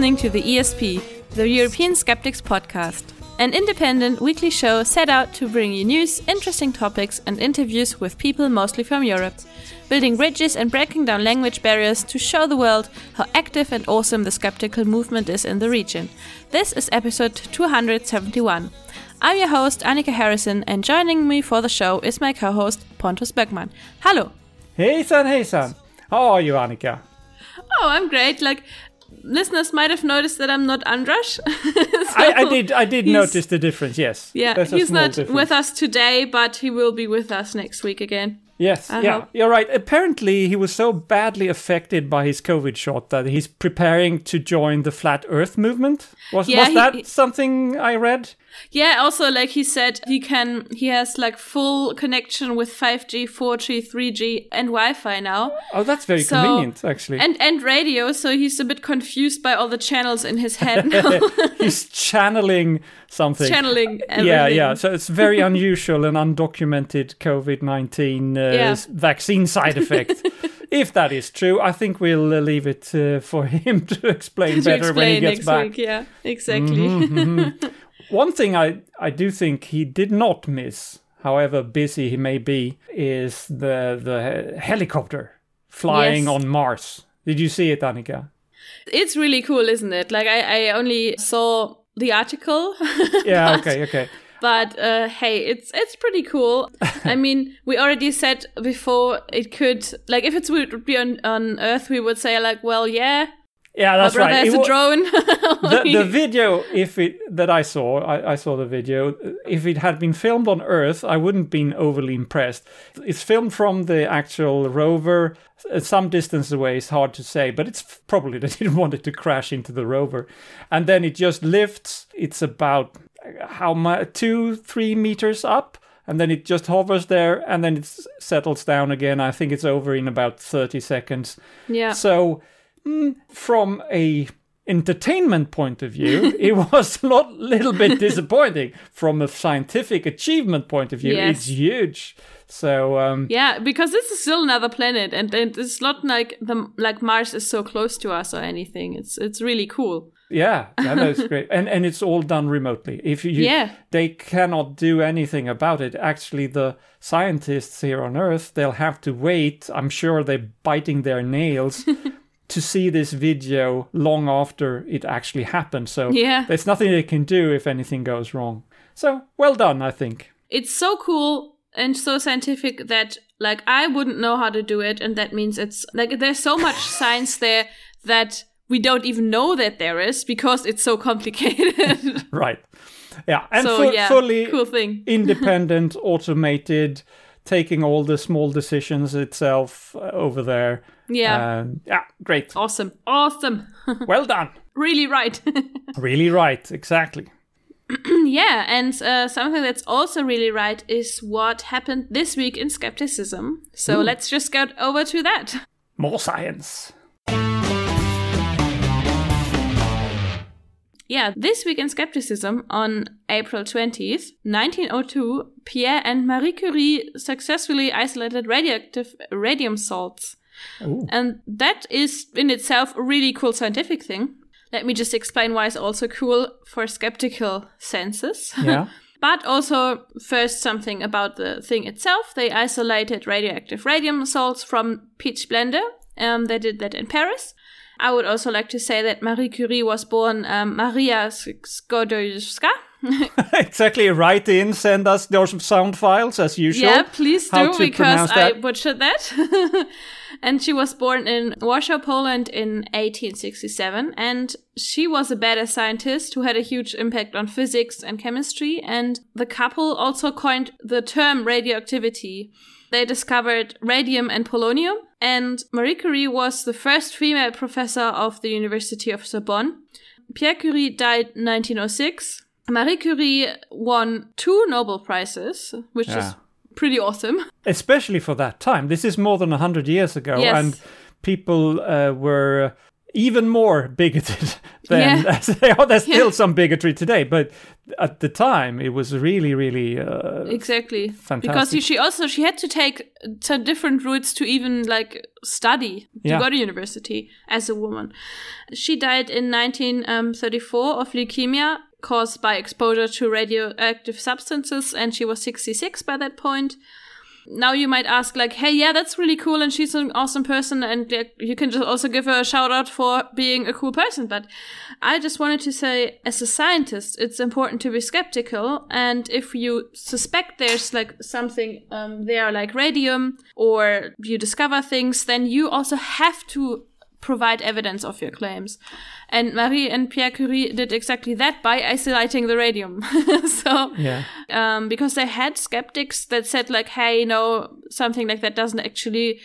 listening to the ESP, the European Skeptics Podcast, an independent weekly show set out to bring you news, interesting topics, and interviews with people mostly from Europe, building bridges and breaking down language barriers to show the world how active and awesome the skeptical movement is in the region. This is episode 271. I'm your host, Annika Harrison, and joining me for the show is my co host, Pontus Böckman. Hello! Hey, son, hey, son! How are you, Annika? Oh, I'm great. Like, listeners might have noticed that I'm not Andras. so I, I did. I did notice the difference. Yes. Yeah, he's not difference. with us today, but he will be with us next week again. Yes. I yeah. hope. You're right. Apparently, he was so badly affected by his COVID shot that he's preparing to join the flat Earth movement. Was, Yeah, was he- that something I read? Yeah, also like he said he can he has like full connection with 5G, 4G, 3G and Wi-Fi now. Oh, that's very So- convenient, actually. And and radio, so he's a bit confused by all the channels in his head now. he's channeling something. channeling everything. Yeah, yeah. So it's very unusual and undocumented COVID 19 uh, Yeah. vaccine side effect. if that is true, I think we'll uh, leave it uh, for him to explain to better when he gets back. week. Yeah, exactly. One thing I, I do think he did not miss, however busy he may be, is the, the helicopter flying Yes. on Mars. Did you see it, Annika? It's really cool, isn't it? Like I, I only saw the article. Yeah, but- okay, okay. But uh, hey, it's it's pretty cool. I mean, we already said before it could like if it would be on, on Earth, we would say like, well, yeah, Yeah, my that's brother right. has It a drone. the, the video if it that i saw I, I saw the video if it had been filmed on earth i wouldn't been overly impressed. It's filmed from the actual rover. Some distance away is hard to say but it's probably they didn't want it to crash into the rover. And then it just lifts. It's about how much two three meters up and then it just hovers there and then it settles down again. I think it's over in about 30 seconds. Yeah, so, mm, from a entertainment point of view, it was not a lot, little bit disappointing. From a scientific achievement point of view, Yes. it's huge. So, um, yeah, because this is still another planet, and, and it's not like the like Mars is so close to us or anything. It's it's really cool. yeah, yeah, that's great. And and it's all done remotely. If you, Yeah. they cannot do anything about it. Actually, the scientists here on Earth, they'll have to wait. I'm sure they're biting their nails. To see this video long after it actually happened. So Yeah. there's nothing they can do if anything goes wrong. So well done, I think. It's so cool and so scientific that like I wouldn't know how to do it, and that means it's like there's so much science there that we don't even know that there is because it's so complicated. Right. Yeah, and so fu- yeah, fully cool thing. independent, automated, taking all the small decisions itself uh, over there. Yeah, And yeah, great. awesome, awesome. Well done. really right. Really right. Exactly. yeah, and uh, something that's also really right is what happened this week in skepticism. So let's just get over to that. More science. Yeah, this week in skepticism on April 20th, 1902, Pierre and Marie Curie successfully isolated radioactive radium salts. Ooh. And that is in itself a really cool scientific thing. Let me just explain why it's also cool for skeptical senses. Yeah. But also, first, something about the thing itself. They isolated radioactive radium salts from pitchblende. Um, they did that in Paris. I would also like to say that Marie Curie was born um, Maria Skodowska. exactly. Write in, send us those sound files as usual. Yeah, please do because I butchered that. and she was born in Warsaw, Poland in 1867. And she was a badass scientist who had a huge impact on physics and chemistry. And the couple also coined the term radioactivity. They discovered radium and polonium. And Marie Curie was the first female professor of the University of Sorbonne. Pierre Curie died 1906. Marie Curie won two Nobel Prizes, which Yeah. is pretty awesome. especially for that time. This is more than 100 years ago, Yes. and people uh, were even more bigoted than Yeah. they are. There's still Yeah. some bigotry today, but at the time it was really, really uh, exactly because she also she had to take to different routes to even like study to Yeah. go to university as a woman she died in 1934 of leukemia caused by exposure to radioactive substances and she was 66 by that point now you might ask like hey yeah that's really cool and she's an awesome person and you can just also give her a shout out for being a cool person. But i just wanted to say as a scientist it's important to be skeptical. And if you suspect there's like something um, there like radium or you discover things then you also have to provide evidence of your claims and marie and pierre curie did exactly that by isolating the radium so yeah. um, because they had skeptics that said like, "Hey, no, something like that doesn't actually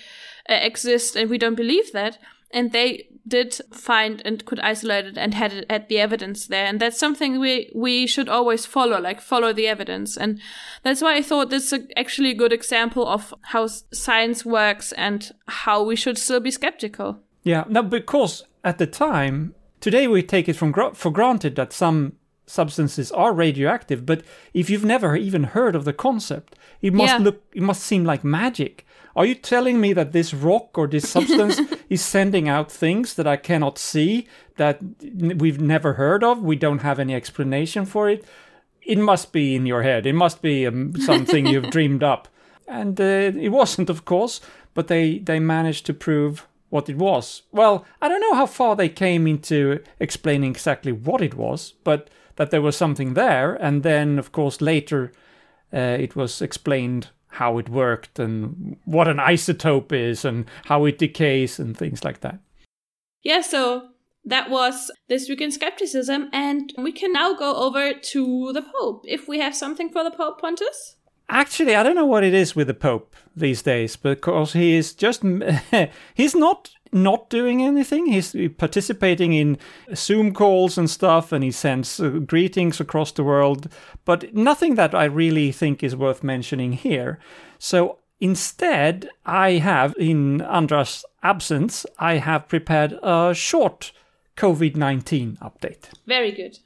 uh, exist, and we don't believe that." And they did find and could isolate it and had it had the evidence there, and that's something we we should always follow, like follow the evidence, and that's why I thought this is actually a good example of how science works and how we should still be skeptical. Yeah, now because at the time, today we take it from gr- for granted that some substances are radioactive, but if you've never even heard of the concept, it must Yeah. look, it must seem like magic. Are you telling me that this rock or this substance is sending out things that I cannot see, that we've never heard of? We don't have any explanation for it. It must be in your head. It must be um, something you've dreamed up. And uh, it wasn't, of course, but they, they managed to prove what it was. Well, I don't know how far they came into explaining exactly what it was, but that there was something there. And then, of course, later uh, it was explained how it worked and what an isotope is and how it decays and things like that. Yeah, so that was this week in skepticism, and we can now go over to the Pope. If we have something for the Pope, Pontus? Actually, I don't know what it is with the Pope these days because he is just he's not not doing anything. He's participating in Zoom calls and stuff, and he sends uh, greetings across the world, but nothing that I really think is worth mentioning here. So instead, I have, in Andras' absence, I have prepared a short COVID 19 update. Very good.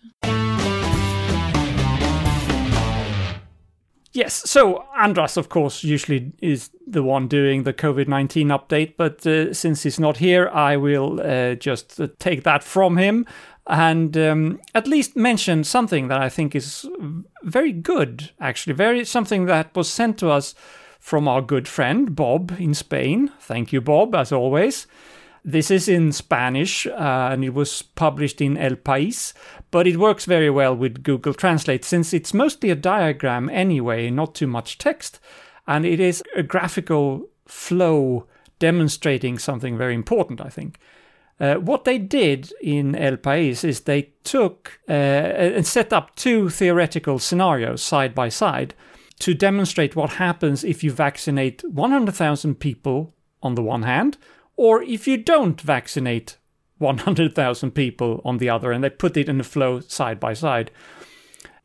Yes, so Andras, of course, usually is the one doing the COVID 19 update, but uh, since he's not here, I will uh, just uh, take that from him and um, at least mention something that I think is very good, actually, very something that was sent to us from our good friend Bob in Spain. Thank you, Bob, as always. This is in Spanish uh, and it was published in El País, but it works very well with Google Translate since it's mostly a diagram anyway, not too much text, and it is a graphical flow demonstrating something very important, I think. Uh, what they did in El País is they took uh, and set up two theoretical scenarios side by side to demonstrate what happens if you vaccinate 100,000 people on the one hand, or if you don't vaccinate 100,000 people on the other, and they put it in a flow side by side.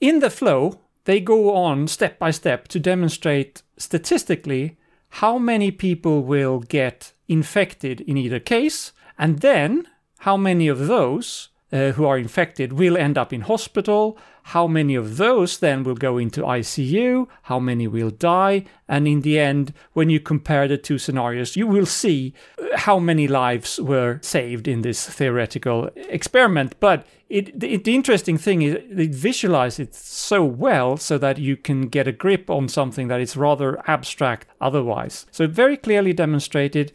In the flow, they go on step by step to demonstrate statistically how many people will get infected in either case, and then how many of those uh, who are infected will end up in hospital, how many of those then will go into ICU, how many will die, and in the end, when you compare the two scenarios, you will see uh, how many lives were saved in this theoretical experiment. But it, the, the interesting thing is they visualize it so well so that you can get a grip on something that is rather abstract otherwise. So very clearly demonstrated.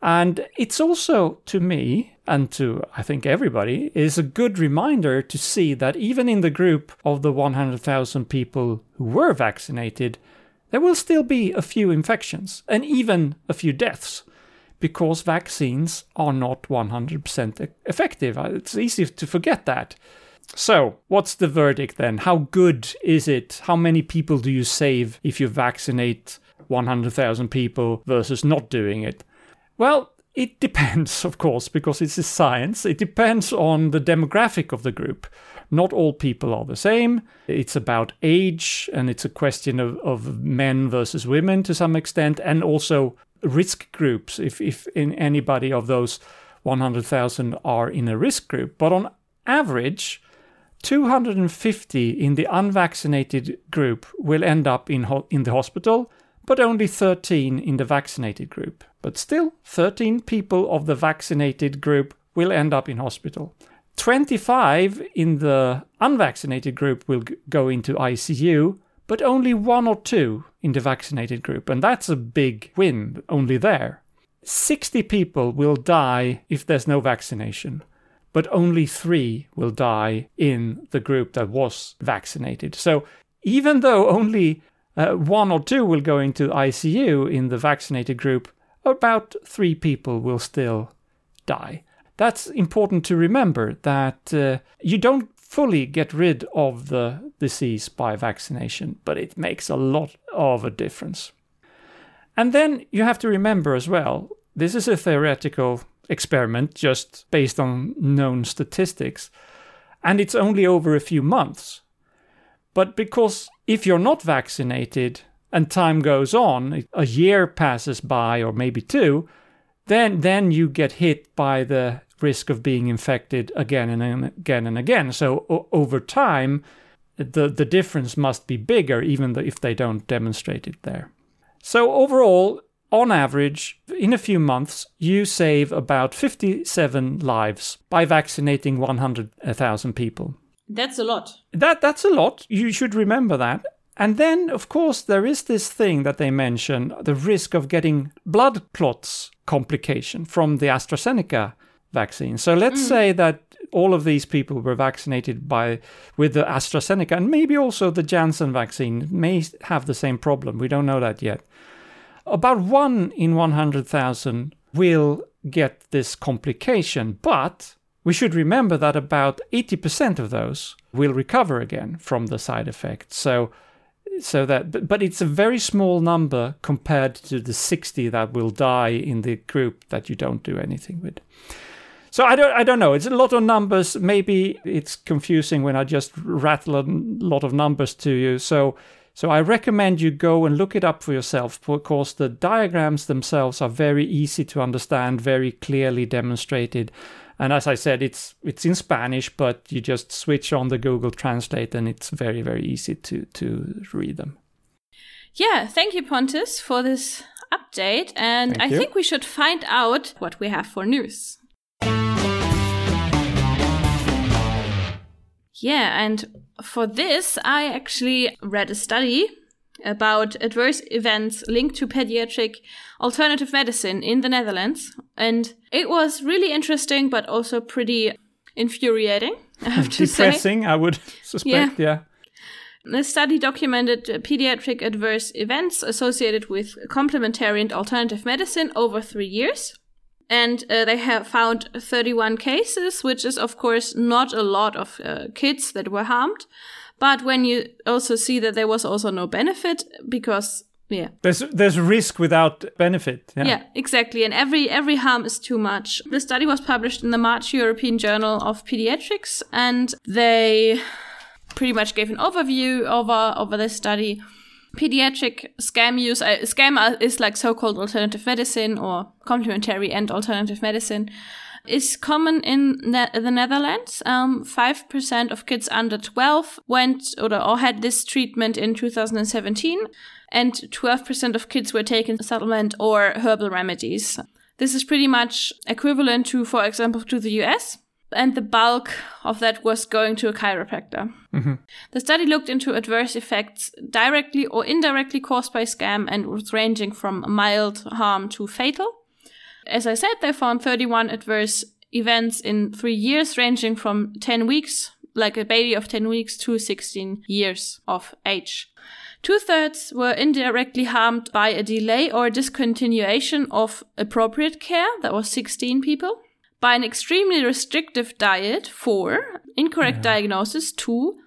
And it's also, to me, and to I think everybody, is a good reminder to see that even in the group of the 100,000 people who were vaccinated, there will still be a few infections and even a few deaths because vaccines are not 100% e- effective. Uh, It's easy to forget that. So, what's the verdict then? How good is it? How many people do you save if you vaccinate 100,000 people versus not doing it? Well, it depends, of course, because it's a science. It depends on the demographic of the group. Not all people are the same. It's about age, and it's a question of, of men versus women to some extent, and also risk groups. If, if in anybody of those 100,000 are in a risk group, but on average, 250 in the unvaccinated group will end up in, ho- in the hospital, but only 13 in the vaccinated group. But still, 13 people of the vaccinated group will end up in hospital. 25 in the unvaccinated group will go into ICU, but only one or two in the vaccinated group. And that's a big win only there. 60 people will die if there's no vaccination, but only three will die in the group that was vaccinated. So even though only uh, one or two will go into ICU in the vaccinated group, about three people will still die. That's important to remember that uh, you don't fully get rid of the disease by vaccination, but it makes a lot of a difference. And then you have to remember as well this is a theoretical experiment just based on known statistics, and it's only over a few months. But because if you're not vaccinated and time goes on, a year passes by or maybe two, then then you get hit by the risk of being infected again and again and again. So o- over time, the the difference must be bigger, even though if they don't demonstrate it there. So overall, on average, in a few months, you save about 57 lives by vaccinating 100,000 people. That's a lot. That that's a lot. You should remember that. And then, of course, there is this thing that they mention the risk of getting blood clots complication from the AstraZeneca vaccine. So let's mm. say that all of these people were vaccinated by with the AstraZeneca and maybe also the Janssen vaccine may have the same problem. We don't know that yet. About 1 in 100,000 will get this complication, but we should remember that about 80% of those will recover again from the side effects. So so that but it's a very small number compared to the 60 that will die in the group that you don't do anything with. So I don't I don't know. It's a lot of numbers. Maybe it's confusing when I just rattle a lot of numbers to you. So so I recommend you go and look it up for yourself because the diagrams themselves are very easy to understand, very clearly demonstrated. And as I said, it's it's in Spanish, but you just switch on the Google Translate and it's very, very easy to to read them. Yeah, thank you, Pontus, for this update. And thank I you. think we should find out what we have for news. Yeah, and for this, I actually read a study about adverse events linked to pediatric alternative medicine in the Netherlands. And it was really interesting, but also pretty infuriating. I have to Depressing, say. I would suspect, yeah. yeah. The study documented pediatric adverse events associated with complementary and alternative medicine over three years and uh, they have found 31 cases, which is of course not a lot of uh, kids that were harmed. But when you also see that there was also no benefit because yeah there's there's risk without benefit yeah. yeah. exactly and every every harm is too much the study was published in the march european journal of pediatrics and they pretty much gave an overview over over this study pediatric SCAM use, uh, SCAM is like so-called alternative medicine or complementary and alternative medicine, is common in ne- the Netherlands. Um, 5% of kids under 12 went or, or had this treatment in 2017, and 12% of kids were taking supplement or herbal remedies. This is pretty much equivalent to, for example, to the US and the bulk of that was going to a chiropractor. Mm-hmm. The study looked into adverse effects directly or indirectly caused by SCAM and was ranging from mild harm to fatal. As I said, they found 31 adverse events in three years, ranging from 10 weeks, like a baby of 10 weeks, to 16 years of age. Two thirds were indirectly harmed by a delay or discontinuation of appropriate care. That was 16 people by an extremely restrictive diet, four, incorrect yeah. diagnosis, two,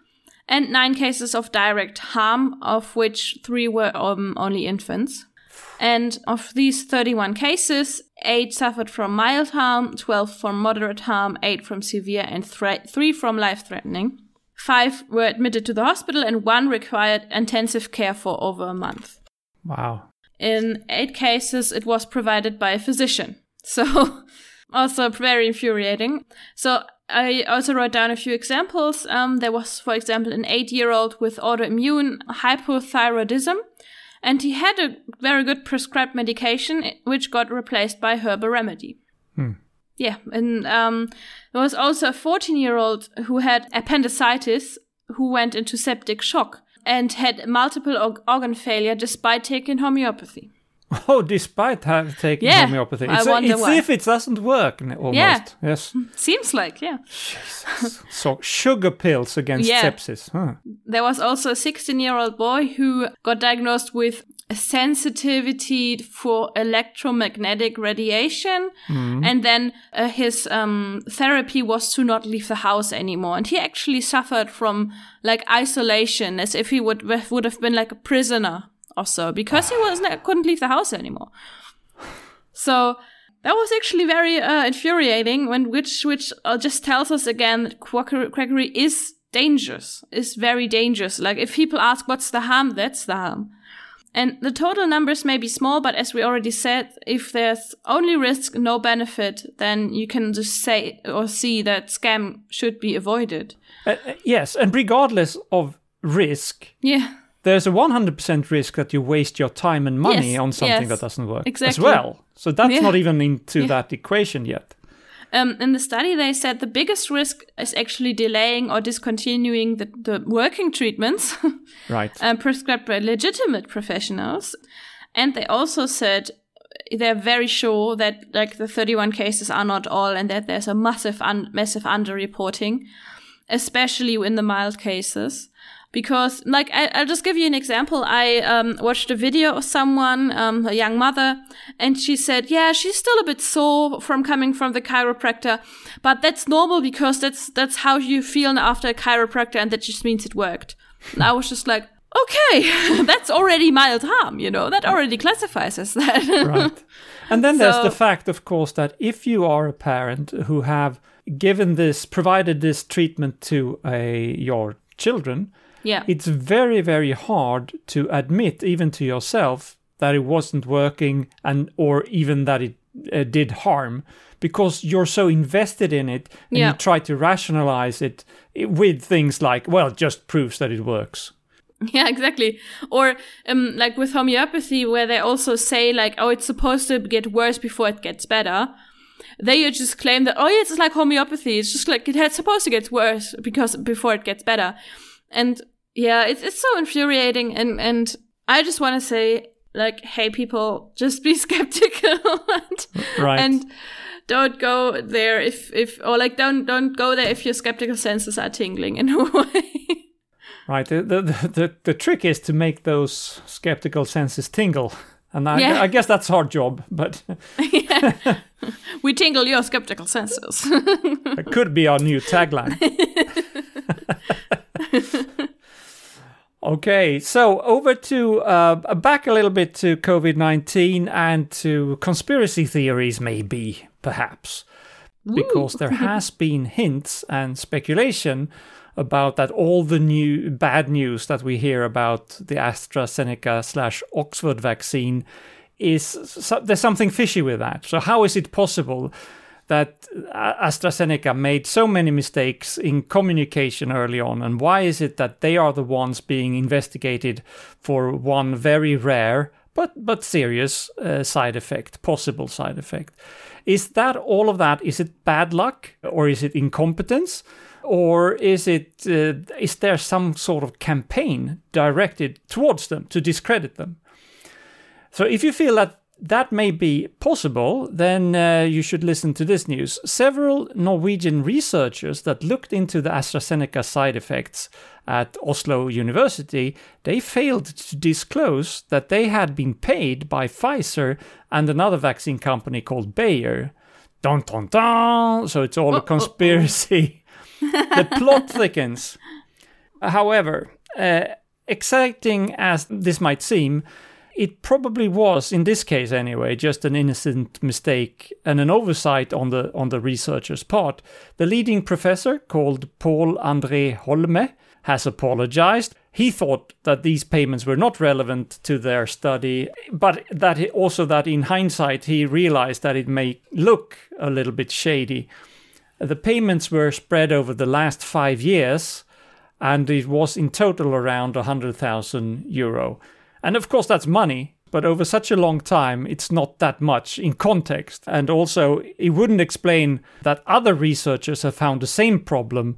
and nine cases of direct harm, of which three were um, only infants. And of these 31 cases, eight suffered from mild harm, 12 from moderate harm, eight from severe, and three from life threatening. Five were admitted to the hospital, and one required intensive care for over a month. Wow. In eight cases, it was provided by a physician. So Also very infuriating. So I also wrote down a few examples. Um, there was, for example, an eight-year-old with autoimmune hypothyroidism, and he had a very good prescribed medication, which got replaced by herbal remedy. Hmm. Yeah, and um, there was also a 14-year-old who had appendicitis who went into septic shock and had multiple org- organ failure despite taking homeopathy. Oh, despite have taken Yeah, homeopathy, I it's, wonder it's why. if it doesn't work. Almost. Yeah. Yes. Seems like, yeah. Jesus. so sugar pills against Yeah. sepsis. Huh. There was also a 16 year old boy who got diagnosed with a sensitivity for electromagnetic radiation. And then uh, his um, therapy was to not leave the house anymore. And he actually suffered from like isolation as if he would, would have been like a prisoner or so because he was couldn't leave the house anymore. So that was actually very uh, infuriating when which which uh, just tells us again that quackery, quackery is dangerous is very dangerous. Like if people ask what's the harm that's the harm. And the total numbers may be small but as we already said if there's only risk no benefit then you can just say or see that scam should be avoided. Uh, uh, yes, and regardless of risk, yeah there's a 100% risk that you waste your time and money Yes, on something yes, that doesn't work as well. So that's Yeah. not even into Yeah. that equation yet. Um, in the study, they said the biggest risk is actually delaying or discontinuing the, the working treatments Right. um, prescribed by legitimate professionals. And they also said they're very sure that like the 31 cases are not all and that there's a massive, un- massive underreporting, especially in the mild cases. Because, like, I, I'll just give you an example. I um, watched a video of someone, um, a young mother, and she said, "Yeah, she's still a bit sore from coming from the chiropractor, but that's normal because that's that's how you feel after a chiropractor, and that just means it worked." And I was just like, "Okay, that's already mild harm, you know. That already classifies as that." right. And then there's the fact, of course, that if you are a parent who have given this, provided this treatment to a, your children, yeah, it's very, very hard to admit, even to yourself, that it wasn't working and or even that it uh, did harm because you're so invested in it and Yeah. you try to rationalize it with things like, well, it just proves that it works. Yeah, exactly. Or um, like with homeopathy, where they also say like, oh, it's supposed to get worse before it gets better. They just claim that, oh, yeah, it's like homeopathy. It's just like it's supposed to get worse because before it gets better. And yeah, it's it's so infuriating. And and I just want to say like, hey, people, just be skeptical and, Right. and don't go there if if or like don't don't go there if your skeptical senses are tingling in a way. Right. The, the, the, the trick is to make those skeptical senses tingle. And I, Yeah. I guess that's our job, but yeah. we tingle your skeptical senses. it could be our new tagline. Okay, so over to uh, back a little bit to COVID 19 and to conspiracy theories, maybe, perhaps. Because there has been hints and speculation about that all the new bad news that we hear about the AstraZeneca slash Oxford vaccine is there's something fishy with that. So how is it possible that uh, AstraZeneca made so many mistakes in communication early on, and why is it that they are the ones being investigated for one very rare but but serious uh, side effect, possible side effect? Is that all of that? Is it bad luck, or is it incompetence? Or is it uh, is there some sort of campaign directed towards them to discredit them? So if you feel that that may be possible, then uh, you should listen to this news. Several Norwegian researchers that looked into the AstraZeneca side effects at Oslo University, they failed to disclose that they had been paid by Pfizer and another vaccine company called Bayer. Dun dun dun! So it's all a conspiracy. the plot thickens. However, uh, exciting as this might seem, it probably was, in this case anyway, just an innocent mistake and an oversight on the on the researcher's part. The leading professor, called Paul André Holme, has apologized. He thought that these payments were not relevant to their study, but that he, also that in hindsight he realized that it may look a little bit shady. The payments were spread over the last five years, and it was in total around 100,000 euro. And of course, that's money, but over such a long time, it's not that much in context. And also, it wouldn't explain that other researchers have found the same problem.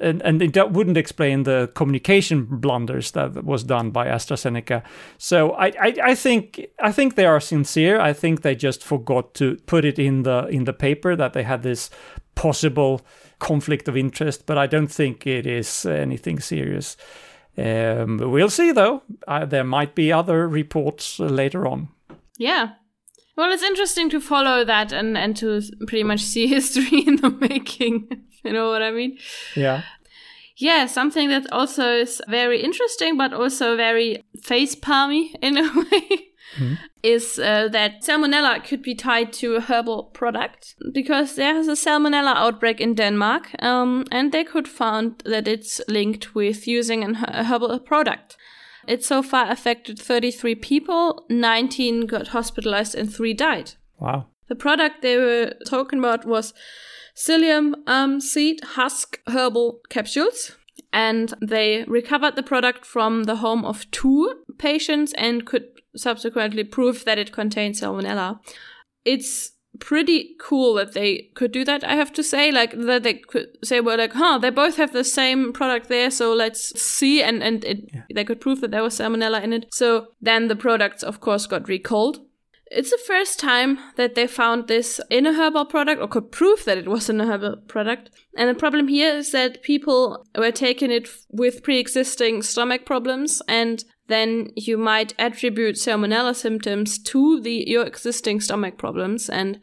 And, and it wouldn't explain the communication blunders that was done by AstraZeneca. So I, I, I think I think they are sincere. I think they just forgot to put it in the in the paper that they had this possible conflict of interest, but I don't think it is anything serious. Um, we'll see, though. Uh, there might be other reports later on. Yeah. Well, it's interesting to follow that and, and to pretty much see history in the making. you know what I mean? Yeah. Yeah, something that also is very interesting, but also very face palmy in a way. Mm-hmm. Is uh, that salmonella could be tied to a herbal product because there's a salmonella outbreak in Denmark, um, and they could found that it's linked with using a herbal product. It so far affected 33 people, 19 got hospitalized, and 3 died. Wow. The product they were talking about was psyllium um, seed husk herbal capsules and they recovered the product from the home of two patients and could subsequently prove that it contained salmonella. It's pretty cool that they could do that, I have to say. Like, that they could say, well, like, huh, they both have the same product there, so let's see. And, and it, yeah. they could prove that there was salmonella in it. So then the products, of course, got recalled. It's the first time that they found this in a herbal product or could prove that it was in a herbal product. And the problem here is that people were taking it with pre existing stomach problems and then you might attribute salmonella symptoms to the your existing stomach problems and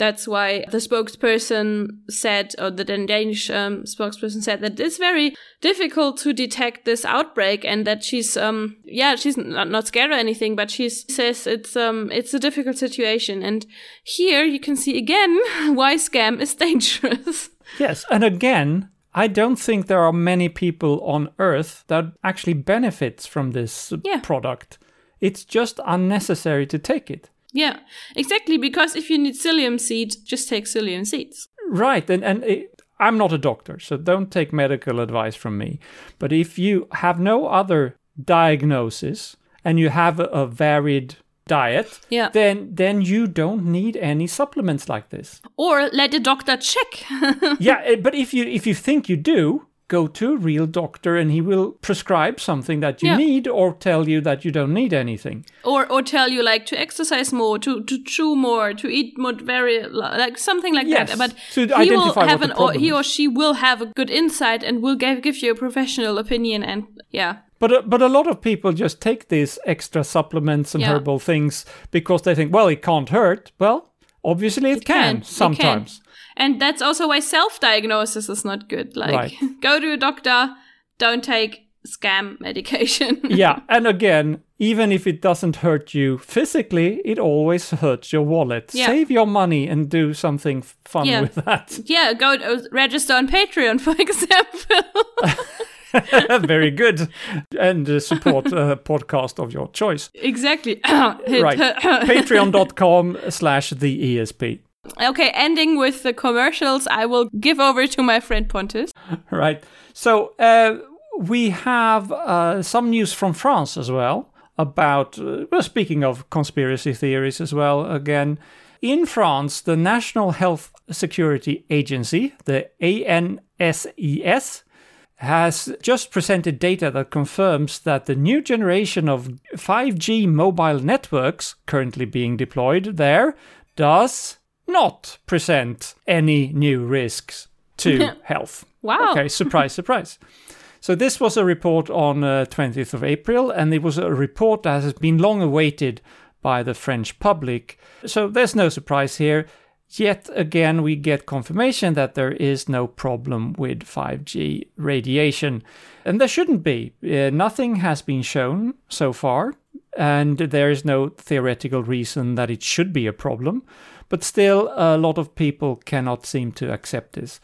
that's why the spokesperson said, or the Danish um, spokesperson said that it's very difficult to detect this outbreak, and that she's, um, yeah, she's not, not scared or anything, but she says it's, um, it's a difficult situation. And here you can see again why scam is dangerous. Yes, and again, I don't think there are many people on Earth that actually benefits from this yeah. product. It's just unnecessary to take it. Yeah, exactly. Because if you need psyllium seeds, just take psyllium seeds. Right, and and it, I'm not a doctor, so don't take medical advice from me. But if you have no other diagnosis and you have a, a varied diet, yeah. then then you don't need any supplements like this. Or let a doctor check. yeah, eh, but if you if you think you do, go to a real doctor and he will prescribe something that you yeah. need or tell you that you don't need anything or or tell you like to exercise more to to chew more to eat more very like something like yes, that but to he will have an or he or she will have a good insight and will give, give you a professional opinion and yeah but uh, but a lot of people just take these extra supplements and yeah. herbal things because they think well it can't hurt well obviously it, it can, can, sometimes it can. And that's also why self diagnosis is not good. Like, right. go to a doctor, don't take scam medication. yeah. And again, even if it doesn't hurt you physically, it always hurts your wallet. Yeah. Save your money and do something fun yeah. with that. Yeah, go uh, register on Patreon, for example. Very good. And uh, support a podcast of your choice. Exactly. right. Patreon.com slash the ESP. Okay, ending with the commercials, I will give over to my friend Pontus. Right. So uh, we have uh, some news from France as well about, uh, well, speaking of conspiracy theories as well, again. In France, the National Health Security Agency, the ANSES, has just presented data that confirms that the new generation of 5G mobile networks currently being deployed there does not present any new risks to health. Wow. Okay, surprise, surprise. So this was a report on uh, 20th of April, and it was a report that has been long awaited by the French public. So there's no surprise here. Yet again, we get confirmation that there is no problem with 5G radiation. And there shouldn't be. Uh, nothing has been shown so far, and there is no theoretical reason that it should be a problem. But still, a lot of people cannot seem to accept this.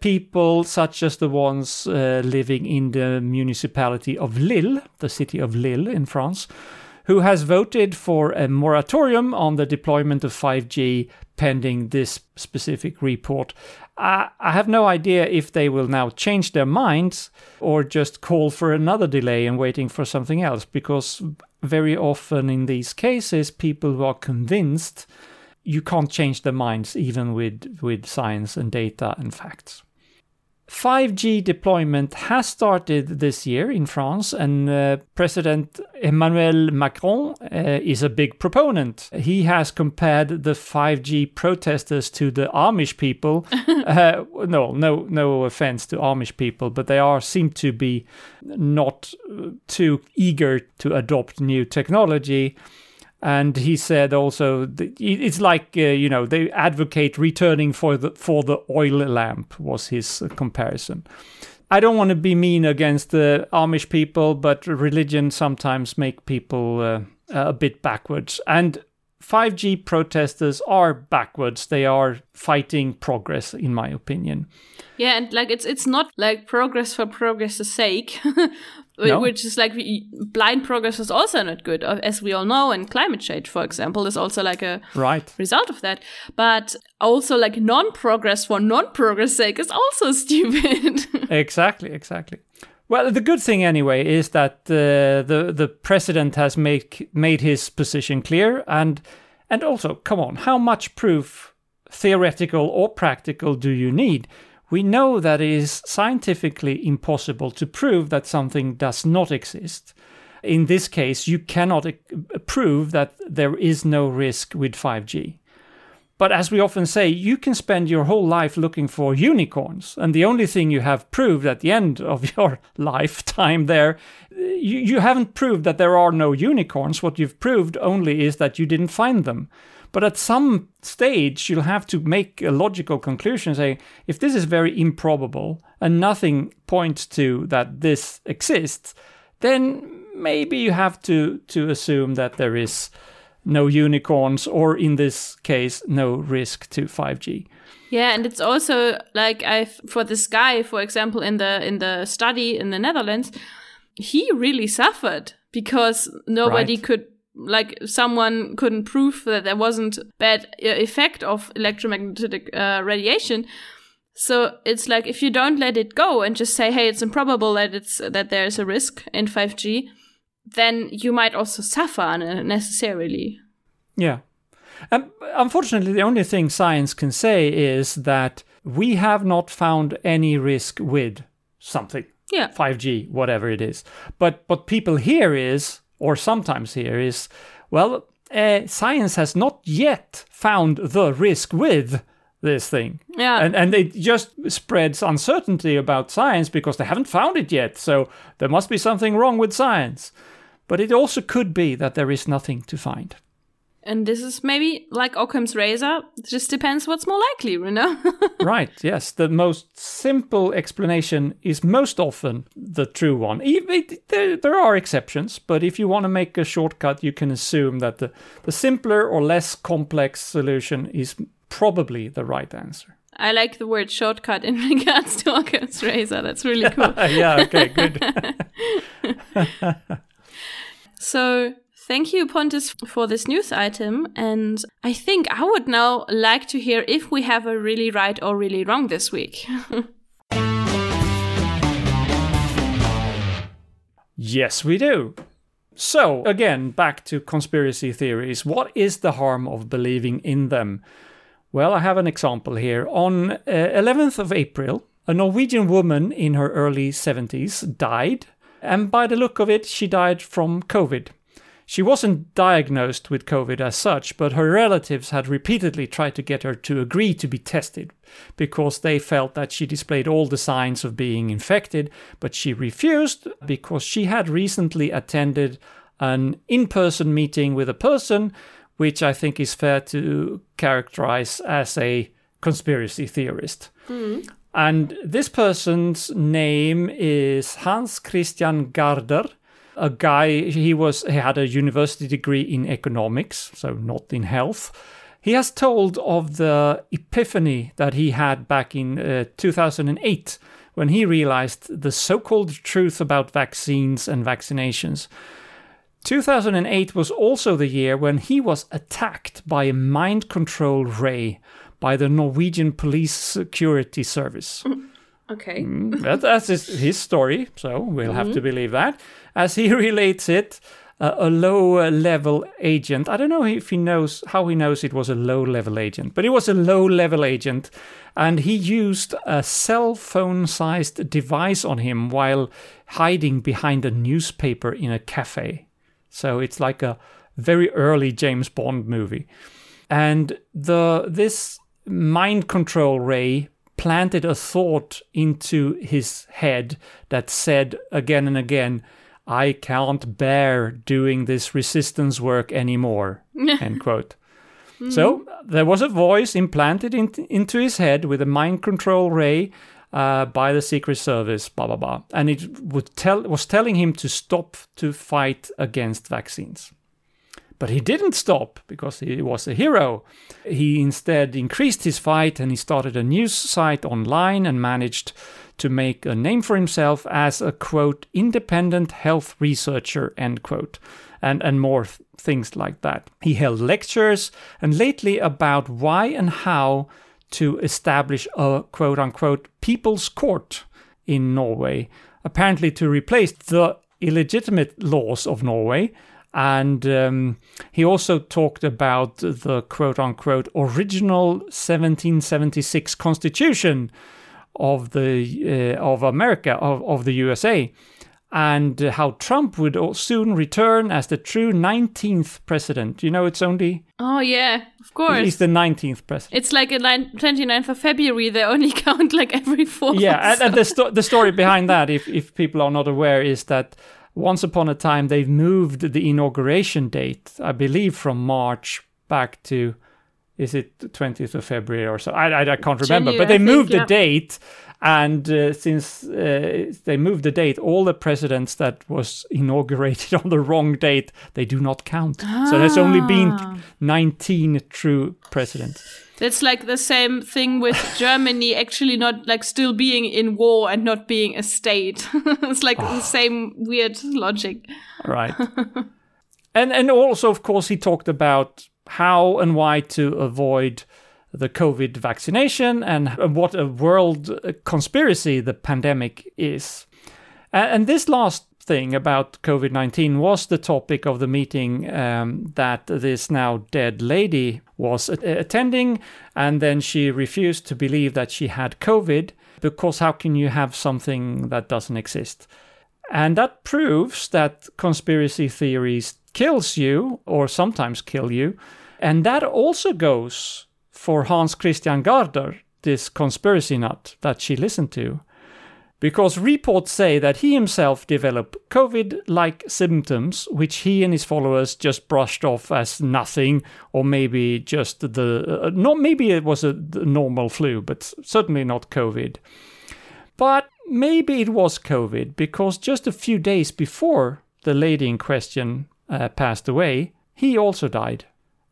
people such as the ones uh, living in the municipality of Lille, the city of Lille in France, who has voted for a moratorium on the deployment of 5G pending this specific report. I, I have no idea if they will now change their minds or just call for another delay and waiting for something else, because very often in these cases, people who are convinced you can't change their minds even with, with science and data and facts. 5G deployment has started this year in France, and uh, President Emmanuel Macron uh, is a big proponent. He has compared the 5G protesters to the Amish people. uh, no, no, no offense to Amish people, but they are seem to be not too eager to adopt new technology and he said also it's like uh, you know they advocate returning for the for the oil lamp was his uh, comparison. I don't want to be mean against the amish people but religion sometimes make people uh, a bit backwards. And 5g protesters are backwards. They are fighting progress in my opinion. Yeah and like it's it's not like progress for progress's sake no. which is like blind progress is also not good uh, as we all know and climate change for example is also like a right result of that but also like non-progress for non-progress sake is also stupid exactly exactly well, the good thing anyway is that uh, the the president has made made his position clear, and and also, come on, how much proof, theoretical or practical, do you need? We know that it is scientifically impossible to prove that something does not exist. In this case, you cannot prove that there is no risk with 5G. But as we often say, you can spend your whole life looking for unicorns, and the only thing you have proved at the end of your lifetime there, you, you haven't proved that there are no unicorns. What you've proved only is that you didn't find them. But at some stage, you'll have to make a logical conclusion saying, if this is very improbable and nothing points to that this exists, then maybe you have to, to assume that there is no unicorns or in this case no risk to 5G. Yeah, and it's also like I for this guy, for example, in the in the study in the Netherlands, he really suffered because nobody right. could like someone couldn't prove that there wasn't bad effect of electromagnetic uh, radiation. So it's like if you don't let it go and just say hey it's improbable that it's that there's a risk in 5g then you might also suffer unnecessarily. Yeah. Um, unfortunately the only thing science can say is that we have not found any risk with something. Yeah. 5g whatever it is. But what people hear is or sometimes here is well, uh, science has not yet found the risk with this thing. Yeah. And and it just spreads uncertainty about science because they haven't found it yet. So there must be something wrong with science. But it also could be that there is nothing to find. And this is maybe like Occam's razor. It just depends what's more likely, you know? right, yes. The most simple explanation is most often the true one. There, there are exceptions, but if you want to make a shortcut, you can assume that the, the simpler or less complex solution is probably the right answer. I like the word shortcut in regards to Occam's razor. That's really cool. yeah, okay, good. so Thank you, Pontus, for this news item. And I think I would now like to hear if we have a really right or really wrong this week. yes, we do. So, again, back to conspiracy theories. What is the harm of believing in them? Well, I have an example here. On uh, 11th of April, a Norwegian woman in her early 70s died, and by the look of it, she died from COVID. She wasn't diagnosed with COVID as such, but her relatives had repeatedly tried to get her to agree to be tested because they felt that she displayed all the signs of being infected, but she refused because she had recently attended an in person meeting with a person, which I think is fair to characterize as a conspiracy theorist. Mm. And this person's name is Hans Kristian Gaarder a guy he was he had a university degree in economics so not in health He has told of the epiphany that he had back in uh, 2008 when he realized the so called truth about vaccines and vaccinations. 2008 was also the year when he was attacked by a mind control ray by the Norwegian Police Security Service. Okay. That, that's his, his story, so we'll have to believe that. As he relates it, uh, a low uh, level agent, I don't know if he knows how he knows it was a low level agent, but it was a low level agent, and he used a cell phone sized device on him while hiding behind a newspaper in a cafe. So it's like a very early James Bond movie. And the this mind control ray planted a thought into his head that said again and again, I can't bear doing this resistance work anymore. End quote. So there was a voice implanted in, into his head with a mind control ray uh, by the Secret Service, blah blah blah, and it would tell was telling him to stop to fight against vaccines. But he didn't stop because he was a hero. He instead increased his fight and he started a news site online and managed to make a name for himself as a quote independent health researcher end quote and and more th- things like that. He held lectures and lately about why and how to establish a quote unquote people's court in Norway, apparently to replace the illegitimate laws of Norway. And um, he also talked about the quote unquote original 1776 constitution of the uh, of America of, of the USA and how Trump would soon return as the true 19th president. You know, it's only Oh yeah, of course. he's the 19th president. it's like a line, 29th of February. They only count like every four. yeah, and, and the sto- the story behind that, if if people are not aware, is that once upon a time they've moved the inauguration date, I believe, from March back to is it the 20th of February or so? I, I, I can't remember, January, but they I think, moved yeah. the date. And uh, since uh, they moved the date, all the presidents that was inaugurated on the wrong date, they do not count. So there's only been Ah. 19 true presidents. That's like the same thing with Germany actually not like still being in war and not being a state. it's like Ah. the same weird logic. Right. and and also of course he talked about how and why to avoid the COVID vaccination and what a world conspiracy the pandemic is. And this last thing about COVID 19 was the topic of the meeting um, that this now dead lady was attending. And then she refused to believe that she had COVID because how can you have something that doesn't exist? And that proves that conspiracy theories kills you or sometimes kill you. And that also goes for Hans Kristian Gaarder, this conspiracy nut that she listened to. Because reports say that he himself developed COVID like symptoms, which he and his followers just brushed off as nothing, or maybe just the. Uh, no, maybe it was a normal flu, but certainly not COVID. But maybe it was COVID because just a few days before the lady in question uh, passed away, he also died.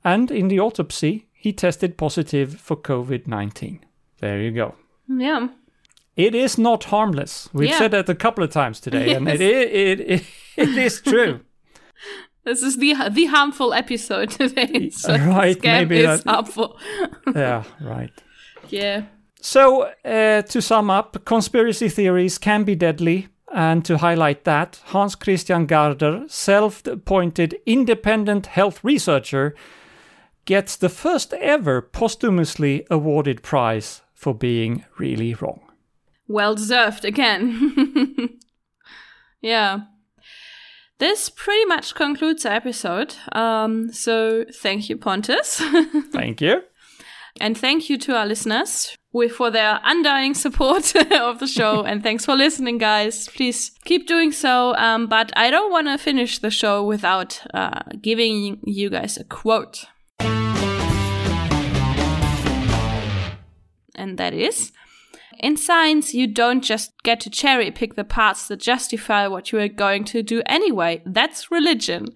And in the autopsy, he tested positive for COVID 19. There you go. Yeah. It is not harmless. We've Yeah. said that a couple of times today, and it, it, it, it is true. This is the the harmful episode today. So Right, maybe is that- harmful. yeah, right. Yeah. So, uh, to sum up, conspiracy theories can be deadly. And to highlight that, Hans Kristian Gaarder, self appointed independent health researcher, gets the first ever posthumously awarded prize for being really wrong. Well deserved again. yeah. This pretty much concludes our episode. Um, so thank you, Pontus. Thank you. and thank you to our listeners with, for their undying support of the show. and thanks for listening, guys. Please keep doing so. Um, but I don't want to finish the show without uh, giving you guys a quote. And that is In science, you don't just get to cherry pick the parts that justify what you are going to do anyway. That's religion.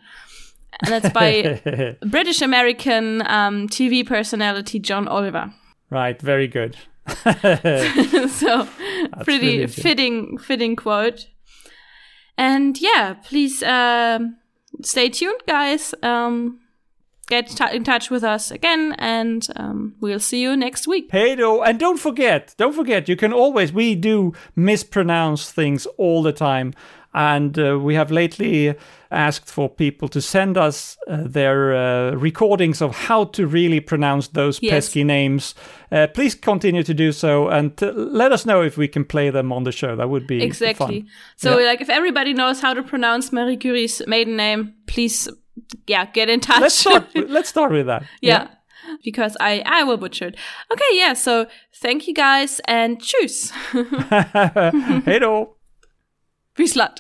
and that's by British American um, TV personality John Oliver. Right, very good. so pretty really good. fitting fitting quote. And yeah, please um stay tuned, guys. Um, get t- in touch with us again, and um, we'll see you next week. Hey, though, and don't forget, don't forget, you can always, we do mispronounce things all the time. And uh, we have lately asked for people to send us uh, their uh, recordings of how to really pronounce those Yes. pesky names. Uh, please continue to do so and uh, let us know if we can play them on the show. That would be Exactly. fun. So, Yeah. like, if everybody knows how to pronounce Marie Curie's maiden name, please, yeah, get in touch. Let's start. let's start with that. yeah. Because I, I will butcher it. Okay, yeah, so thank you guys and tschüss. hey, though. Wie slut.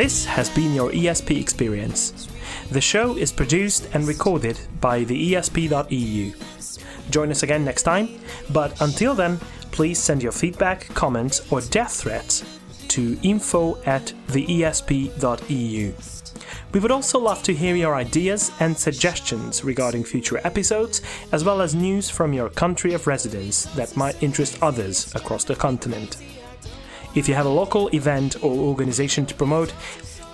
This has been your ESP experience. The show is produced and recorded by the ESP.eu. Join us again next time, but until then, please send your feedback, comments, or death threats to info at theesp.eu. We would also love to hear your ideas and suggestions regarding future episodes, as well as news from your country of residence that might interest others across the continent. If you have a local event or organization to promote,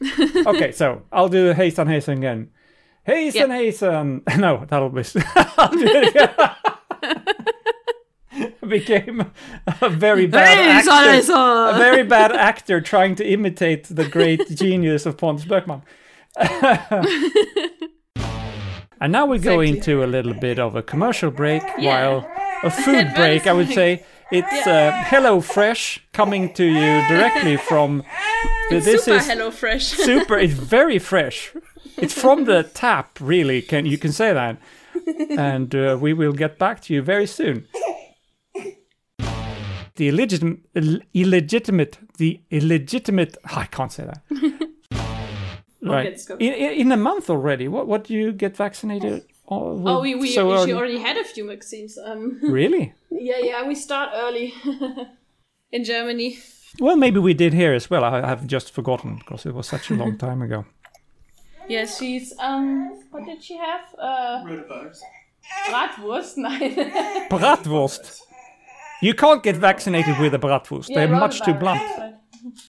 okay, so I'll do Hasten Hasten again. Hasten Hasten. No, that'll be. I'll do it again. Became a very bad actor. Hasten. A very bad actor trying to imitate the great genius of Pontus Bergman. and now we go into a little bit of a commercial break, Yeah. while a food break, I would say. It's uh, Hello Fresh coming to you directly from. this Super is Hello Fresh. super it's very fresh. It's from the tap really can you can say that. And uh, we will get back to you very soon. The illegitimate illegitimate the illegitimate i can't say that. Right. go. in, in in a month already what what do you get vaccinated? oh, with Oh, we, we so actually early? already had a few vaccines. Um, really yeah, yeah, we start early in Germany. well maybe we did here as well i have just forgotten because it was such a long time ago Yeah, she's um. What did she have? Uh, Bratwurst. Nein. bratwurst you can't get vaccinated with a bratwurst Yeah, they're much too blunt right.